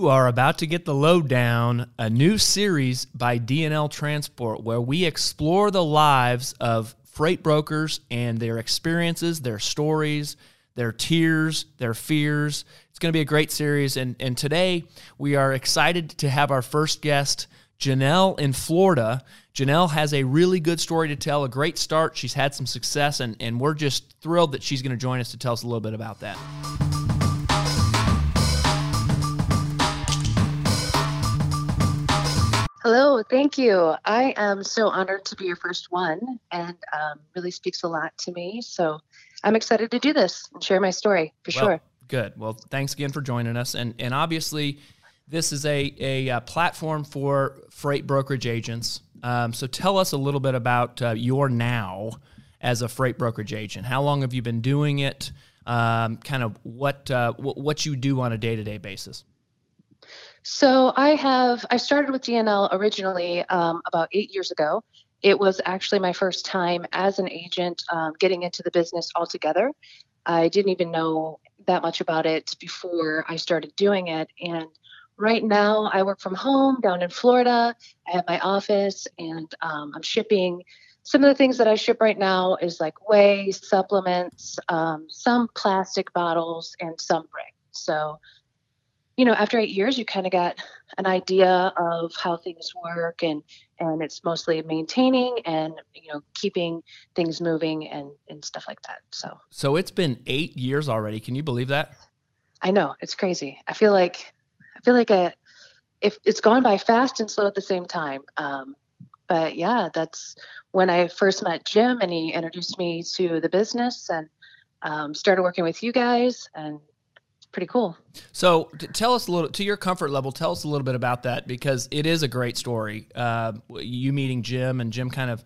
You are about to get the lowdown, a new series by DNL Transport where we explore the lives of freight brokers and their experiences, their stories, their tears, their fears. It's going to be a great series. And, and today we are excited to have our first guest, Janelle in Florida. Janelle has a really good story to tell, a great start. She's had some success, and, and we're just thrilled that she's going to join us to tell us a little bit about that. Hello, thank you. I am so honored to be your first one and um, really speaks a lot to me. So I'm excited to do this and share my story for well, sure. Good. Well, thanks again for joining us. And, and obviously, this is a, a, a uh, platform for freight brokerage agents. Um, so tell us a little bit about uh, your now as a freight brokerage agent. How long have you been doing it? Um, kind of what, uh, what you do on a day to day basis. So I have I started with DNL originally um, about eight years ago. It was actually my first time as an agent um, getting into the business altogether. I didn't even know that much about it before I started doing it. And right now, I work from home down in Florida. I have my office, and um, I'm shipping. Some of the things that I ship right now is like whey, supplements, um, some plastic bottles, and some brick. So you know, after eight years, you kind of got an idea of how things work, and and it's mostly maintaining and you know keeping things moving and and stuff like that. So so it's been eight years already. Can you believe that? I know it's crazy. I feel like I feel like a if it's gone by fast and slow at the same time. Um, but yeah, that's when I first met Jim, and he introduced me to the business and um, started working with you guys and pretty cool. So, tell us a little to your comfort level. Tell us a little bit about that because it is a great story. Uh, you meeting Jim and Jim kind of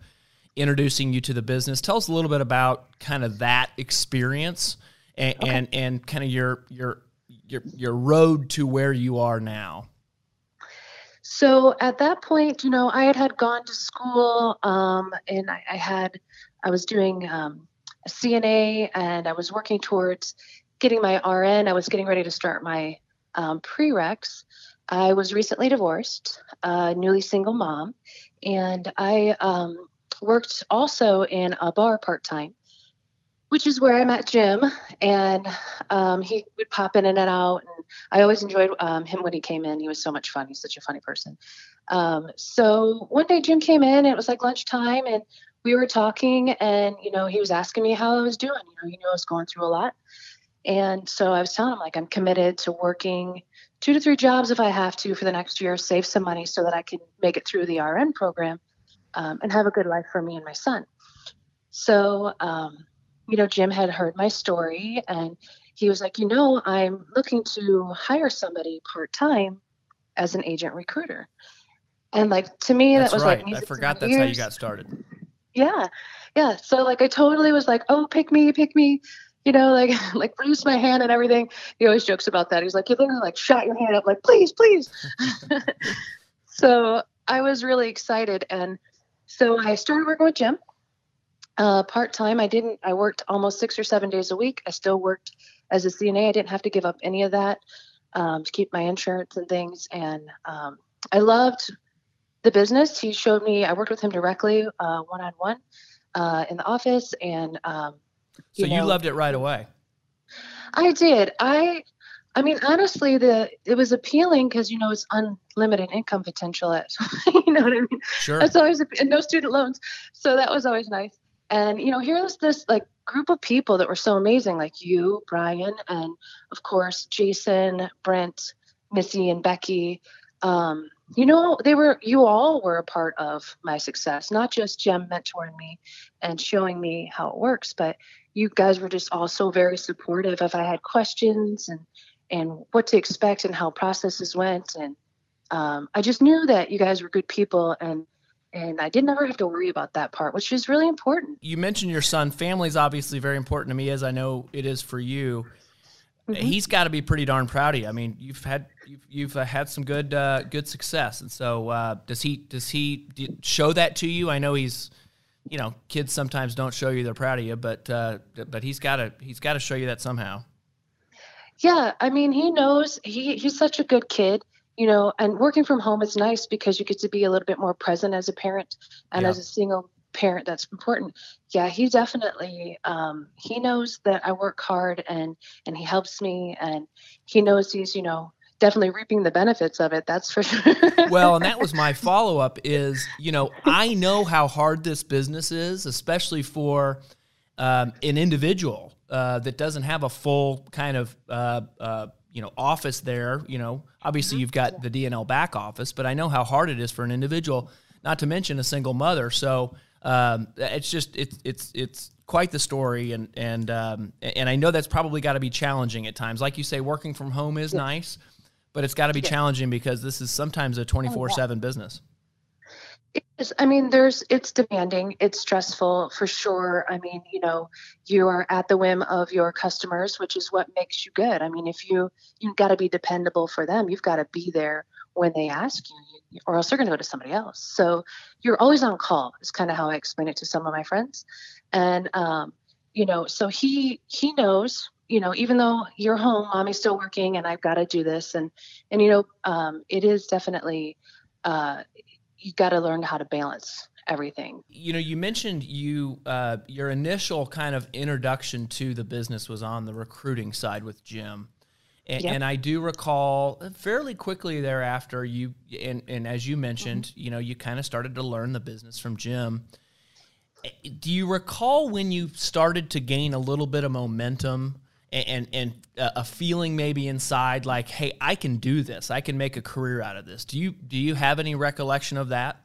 introducing you to the business. Tell us a little bit about kind of that experience and okay. and, and kind of your your your your road to where you are now. So at that point, you know, I had had gone to school, um, and I, I, had I was doing um, CNA, and I was working towards getting my RN. I was getting ready to start my um, prereqs. I was recently divorced, uh, newly single mom, and I um, worked also in a bar part time, which is where I met Jim. And um, he would pop in and out, and I always enjoyed um, him when he came in. He was so much fun. He's such a funny person. Um, so one day Jim came in, and it was like lunchtime, and we were talking, and you know he was asking me how I was doing. You know, he knew I was going through a lot. And so I was telling him, like, I'm committed to working two to three jobs if I have to for the next year, save some money so that I can make it through the RN program um, and have a good life for me and my son. So, um, you know, Jim had heard my story and he was like, you know, I'm looking to hire somebody part time as an agent recruiter. And like to me, that's that was right. like I forgot that's years. how you got started. Yeah. Yeah. So like I totally was like, oh, pick me, pick me you know, like like raised my hand and everything. He always jokes about that. He's like, you literally like shot your hand up, like please, please. so I was really excited, and so I started working with Jim uh, part time. I didn't. I worked almost six or seven days a week. I still worked as a CNA. I didn't have to give up any of that um, to keep my insurance and things. And um, I loved the business. He showed me. I worked with him directly, one on one, in the office, and um, so you, know, loved it right away. I did. I I mean, honestly, the it was appealing because you know it's unlimited income potential. At you know what I mean? Sure. That's always and no student loans, so that was always nice. And you know, here was this like group of people that were so amazing, like you, Brian, and of course Jason, Brent, Missy, and Becky. Um, you know, they were you all were a part of my success, not just Jim mentoring me and showing me how it works, but you guys were just all so very supportive if I had questions and and what to expect and how processes went and um, I just knew that you guys were good people and and I didn't ever have to worry about that part, which is really important. You mentioned your son. Family is obviously very important to me, as I know it is for you. Mm-hmm. He's got to be pretty darn proud of you. I mean, you've had you've, you've uh, had some good uh, good success, and so uh, does he does he show that to you? I know he's you know, kids sometimes don't show you they're proud of you, but uh, but he's got to he's got to show you that somehow. Yeah, I mean, he knows he he's such a good kid, you know, and working from home is nice because you get to be a little bit more present as a parent and Yeah. as a single parent that's important. Yeah, he definitely um he knows that I work hard and and he helps me and he knows he's, you know, definitely reaping the benefits of it. That's for sure. Well, and that was my follow up is, you know, I know how hard this business is, especially for um, an individual uh, that doesn't have a full kind of, uh, uh, you know, office there. You know, obviously you've got the DNL back office, but I know how hard it is for an individual, not to mention a single mother. So um, it's just, it's, it's, it's, quite the story and and um, and I know that's probably got to be challenging at times like you say working from home is nice but it's got to be challenging because this is sometimes a 24/7 business. It is. I mean, there's it's demanding, it's stressful for sure. I mean, you know, you are at the whim of your customers, which is what makes you good. I mean, if you you've got to be dependable for them, you've got to be there when they ask you, or else they're going to go to somebody else. So you're always on call. Is kind of how I explain it to some of my friends, and um, you know, so he he knows. You know, even though you're home, mommy's still working, and I've got to do this, and and you know, um, it is definitely. Uh, you got to learn how to balance everything. You know, you mentioned you uh, your initial kind of introduction to the business was on the recruiting side with Jim. And, Yep. and I do recall fairly quickly thereafter you and, and as you mentioned, you know, you kind of started to learn the business from Jim. Do you recall when you started to gain a little bit of momentum and and, a feeling maybe inside like, hey, I can do this. I can make a career out of this. Do you do you have any recollection of that?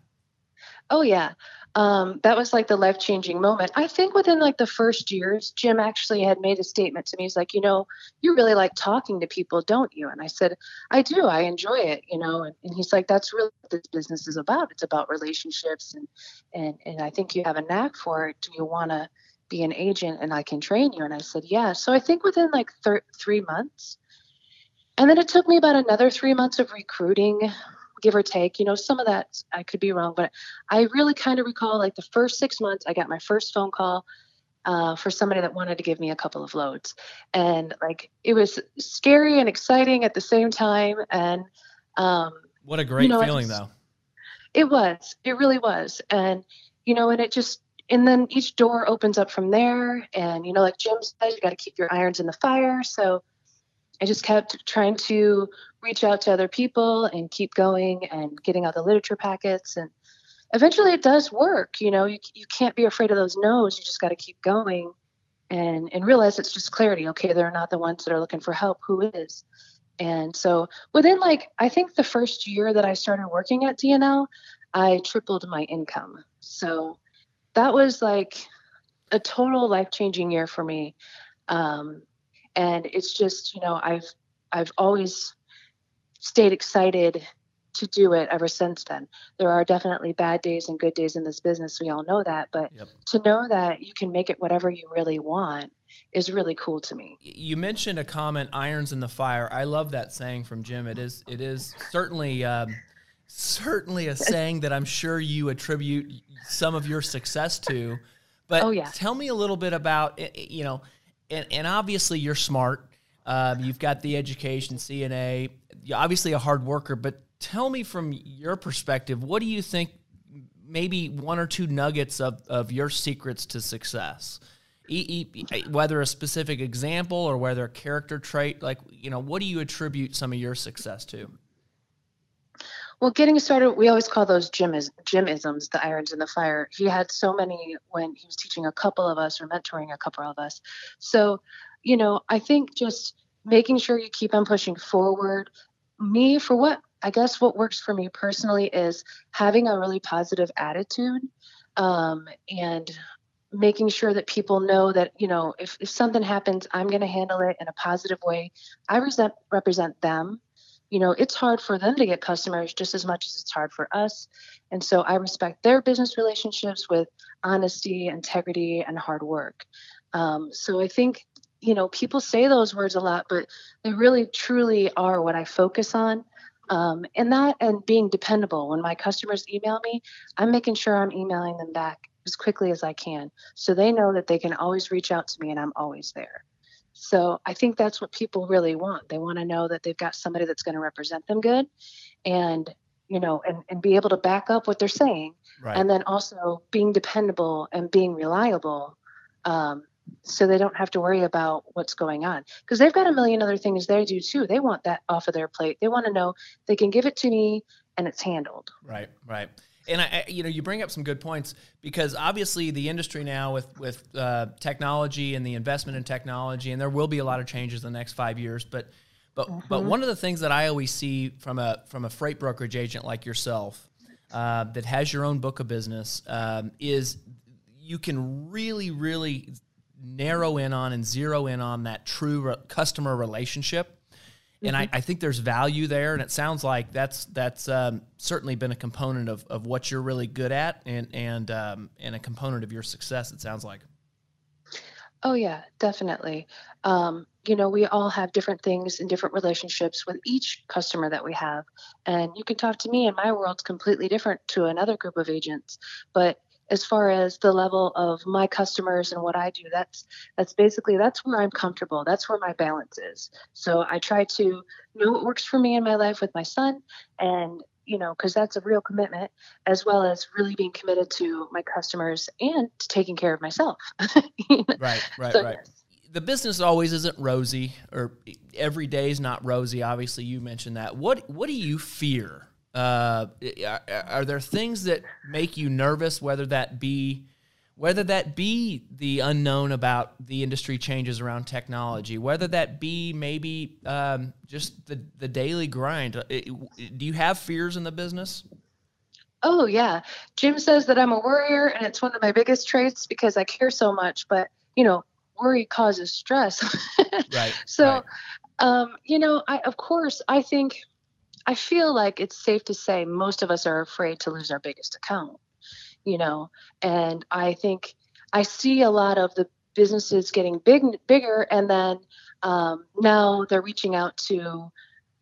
Oh yeah. Um, that was like the life changing moment. I think within like the first years, Jim actually had made a statement to me. He's like, you know, you really like talking to people, don't you? And I said, I do. I enjoy it, you know. And, and he's like, that's really what this business is about. It's about relationships, and and and I think you have a knack for it. Do you want to be an agent, and I can train you? And I said, yeah. So I think within like thir- three months, and then it took me about another three months of recruiting, give or take. You know, some of that I could be wrong, but I really kind of recall like the first six months, I got my first phone call uh, for somebody that wanted to give me a couple of loads. And like it was scary and exciting at the same time. And um, What a great know, feeling just- though. it was, it really was. And, you know, and it just, and then each door opens up from there. And, you know, like Jim said, you got to keep your irons in the fire. So I just kept trying to reach out to other people and keep going and getting out the literature packets. And eventually it does work. You know, you, you can't be afraid of those no's. You just got to keep going and, and realize it's just clarity. Okay, they're not the ones that are looking for help. Who is? And so within like, I think the first year that I started working at DNL, I tripled my income. So that was like a total life changing year for me. Um, and it's just, you know, I've, I've always stayed excited to do it ever since then. There are definitely bad days and good days in this business. We all know that, but Yep. to know that you can make it whatever you really want is really cool to me. You mentioned a comment, "irons in the fire." I love that saying from Jim. It is, it is certainly, um, certainly a saying that I'm sure you attribute some of your success to. But Oh, yeah. tell me a little bit about, eh, eh, you know, and, and obviously you're smart. Um, you've got the education, CNA. You're obviously a hard worker. But tell me from your perspective, what do you think? Maybe one or two nuggets of, of your secrets to success. E- e- whether a specific example or whether a character trait, like you know, what do you attribute some of your success to? Well, getting started, we always call those gym is, Jimisms, the irons in the fire. He had so many when he was teaching a couple of us or mentoring a couple of us. So, you know, I think just making sure you keep on pushing forward. Me, for what I guess what works for me personally is having a really positive attitude um, and making sure that people know that, you know, if, if something happens, I'm going to handle it in a positive way. I resent, represent them you know, it's hard for them to get customers just as much as it's hard for us. And so I respect their business relationships with honesty, integrity, and hard work. Um, so I think, you know, people say those words a lot, but they really truly are what I focus on. Um, and that and being dependable. When my customers email me, I'm making sure I'm emailing them back as quickly as I can so they know that they can always reach out to me and I'm always there. So I think that's what people really want. They want to know that they've got somebody that's going to represent them good and you know and, and be able to back up what they're saying Right. and then also being dependable and being reliable um, so they don't have to worry about what's going on because they've got a million other things they do too they want that off of their plate they want to know they can give it to me and it's handled Right, right. And I, you know, you bring up some good points because obviously the industry now with with uh, technology and the investment in technology, and there will be a lot of changes in the next five years. But but but one of the things that I always see from a from a freight brokerage agent like yourself uh, that has your own book of business um, is you can really really narrow in on and zero in on that true re- customer relationship and I, I think there's value there, and it sounds like that's that's um, certainly been a component of, of what you're really good at, and and um, and a component of your success. It sounds like. Oh yeah, definitely. Um, you know, we all have different things and different relationships with each customer that we have. And you can talk to me and my world's completely different to another group of agents. But as far as the level of my customers and what I do, that's that's basically that's where I'm comfortable. That's where my balance is. So I try to know what works for me in my life with my son and you know, because that's a real commitment, as well as really being committed to my customers and to taking care of myself. You know? Right, right, So, right. yes. The business always isn't rosy, or every day is not rosy. Obviously, you mentioned that. What what do you fear? Uh, are, are there things that make you nervous? Whether that be whether that be the unknown about the industry changes around technology, whether that be maybe um, just the the daily grind. Uh, Do you have fears in the business? Oh, yeah. Jim says that I'm a worrier, and it's one of my biggest traits because I care so much. But, you know, worry causes stress. Right. so, right. um, you know, I, of course, I think, I feel like it's safe to say most of us are afraid to lose our biggest account, you know, and I think I see a lot of the businesses getting big, bigger, and then um, now they're reaching out to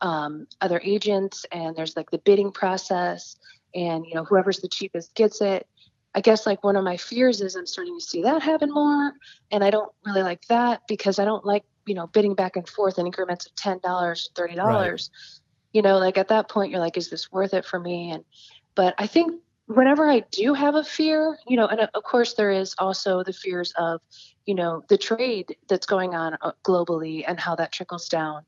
um, other agents, and there's like the bidding process, and you know, whoever's the cheapest gets it. I guess like one of my fears is I'm starting to see that happen more, and I don't really like that because I don't like you know bidding back and forth in increments of ten dollars, thirty dollars. You know, like at that point, you're like, is this worth it for me? And but I think whenever I do have a fear, you know, and of course there is also the fears of, you know, the trade that's going on uh, globally and how that trickles down,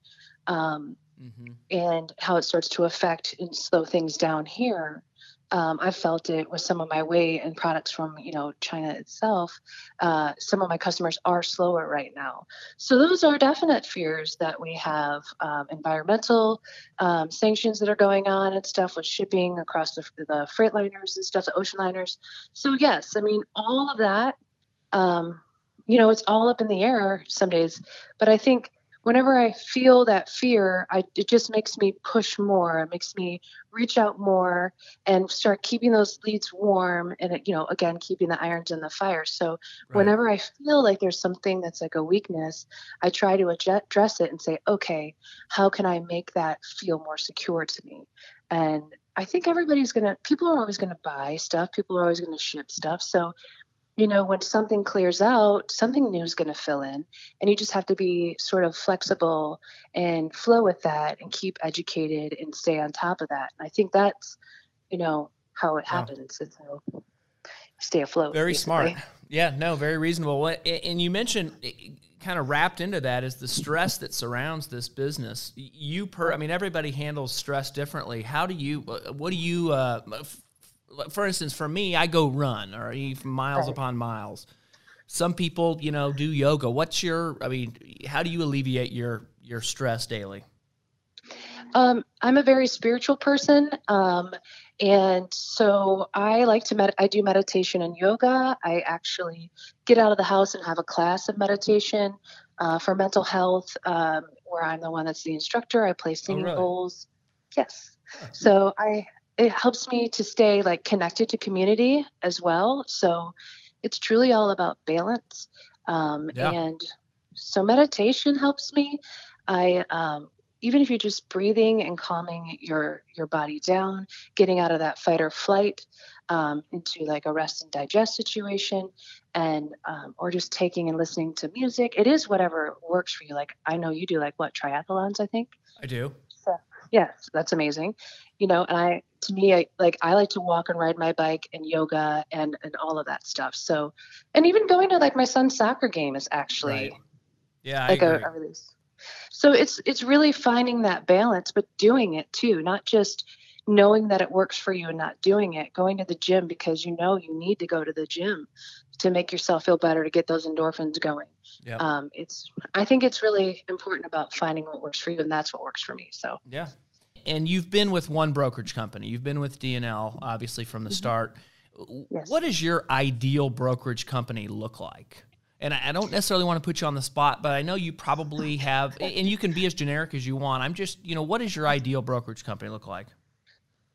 um, hmm and how it starts to affect and slow things down here. Um, I felt it with some of my weight and products from, you know, China itself. Uh, some of my customers are slower right now. So those are definite fears that we have. Um, environmental um, sanctions that are going on and stuff with shipping across the, the freight liners and stuff, the ocean liners. So yes, I mean all of that. Um, you know, it's all up in the air some days. But I think whenever I feel that fear, I, it just makes me push more. It makes me reach out more and start keeping those leads warm. And it, you know, again, keeping the irons in the fire. So Right. whenever I feel like there's something that's like a weakness, I try to address it and say, okay, how can I make that feel more secure to me? And I think everybody's gonna. People are always gonna buy stuff. People are always gonna ship stuff. So you know, when something clears out, something new is going to fill in. And you just have to be sort of flexible and flow with that and keep educated and stay on top of that. And I think that's, you know, how it happens. How you stay afloat. Very smart. Yeah, no, very reasonable. And you mentioned kind of wrapped into that is the stress that surrounds this business. You per, I mean, everybody handles stress differently. How do you? What do you? Uh, for instance, for me, I go run or even miles Right. upon miles. Some people, you know, do yoga. What's your? I mean, how do you alleviate your your stress daily? Um, I'm a very spiritual person. Um, and so I like to med- I do meditation and yoga. I actually get out of the house and have a class of meditation uh, for mental health, um, where I'm the one that's the instructor. I play singing really? bowls. Yes. So I it helps me to stay like connected to community as well. So it's truly all about balance. Um, Yeah. And so meditation helps me. I um, even if you're just breathing and calming your your body down, getting out of that fight or flight um, into like a rest and digest situation, and um, or just taking and listening to music. It is whatever works for you. Like I know you do like what triathlons, I think. I do. Yes, that's amazing. You know, and I to me, I like I like to walk and ride my bike and yoga and and all of that stuff. So, and even going to like my son's soccer game is actually Right. Yeah, I like a, agree. a release. So it's it's really finding that balance, but doing it too, not just knowing that it works for you and not doing it. Going to the gym because you know you need to go to the gym to make yourself feel better to get those endorphins going. Yep. Um, it's I think it's really important about finding what works for you, and that's what works for me. So Yeah. And you've been with one brokerage company. You've been with DNL, obviously, from the start. Mm-hmm. Yes. What does your ideal brokerage company look like? And I I don't necessarily want to put you on the spot, but I know you probably have, and you can be as generic as you want. I'm just, you know, what does your ideal brokerage company look like?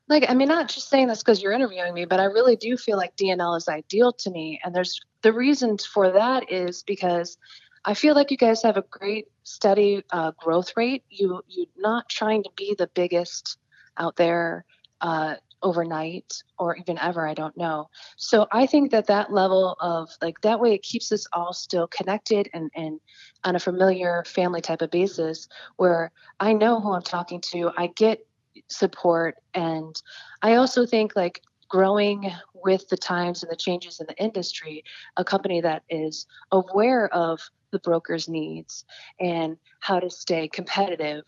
Like i mean not just saying this because you're interviewing me but i really do feel like dnl is ideal to me and there's the reasons for that is because i feel like you guys have a great steady uh, growth rate. You you're not trying to be the biggest out there uh, overnight or even ever i don't know. So i think that that level of like that way it keeps us all still connected and and on a familiar family type of basis where i know who i'm talking to i get support. And i also think like growing with the times and the changes in the industry a company that is aware of the broker's needs and how to stay competitive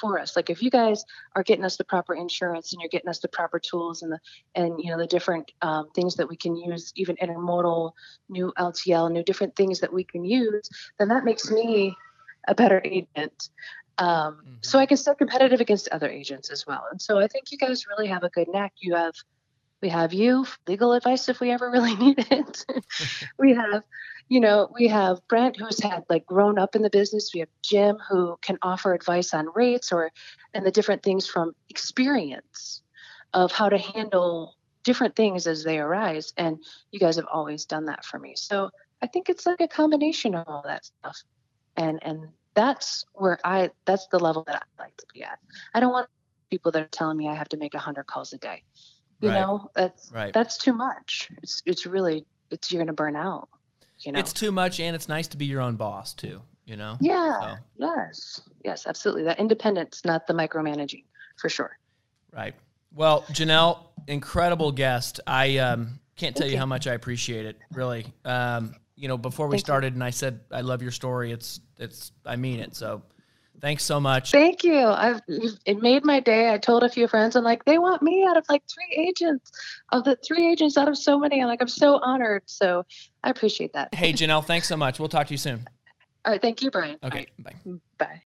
for us. Like if you guys are getting us the proper insurance and you're getting us the proper tools and the and you know the different um, things that we can use even intermodal new ltl new different things that we can use then that makes me a better agent um, Mhm. so I can stay competitive against other agents as well. And so I think you guys really have a good neck. You have, we have you legal advice if we ever really need it. we have, you know, we have Brent who's had like grown up in the business. We have Jim who can offer advice on rates or and the different things from experience of how to handle different things as they arise. And you guys have always done that for me. So I think it's like a combination of all that stuff. And and that's where I that's the level that I like to be at. I don't want people that are telling me I have to make a hundred calls a day. You Right. know, that's Right. that's too much. It's it's really it's you're gonna burn out. You know. It's too much, and it's nice to be your own boss, too, you know? yeah. So, Yes. Yes. Absolutely. That independence, not the micromanaging, for sure. right. Well, Janelle, incredible guest. I um, can't tell you you. how much I appreciate it, really. Um, you know, before we Thank you. started and I said, I love your story, it's, it's, I mean it. So thanks so much. Thank you. I've it made my day. I told a few friends, I'm like, they want me out of like three agents, of the three agents out of so many. I'm like, I'm so honored. So I appreciate that. Hey, Janelle, thanks so much. We'll talk to you soon. All right. Thank you, Brian. Okay, right, bye. Bye.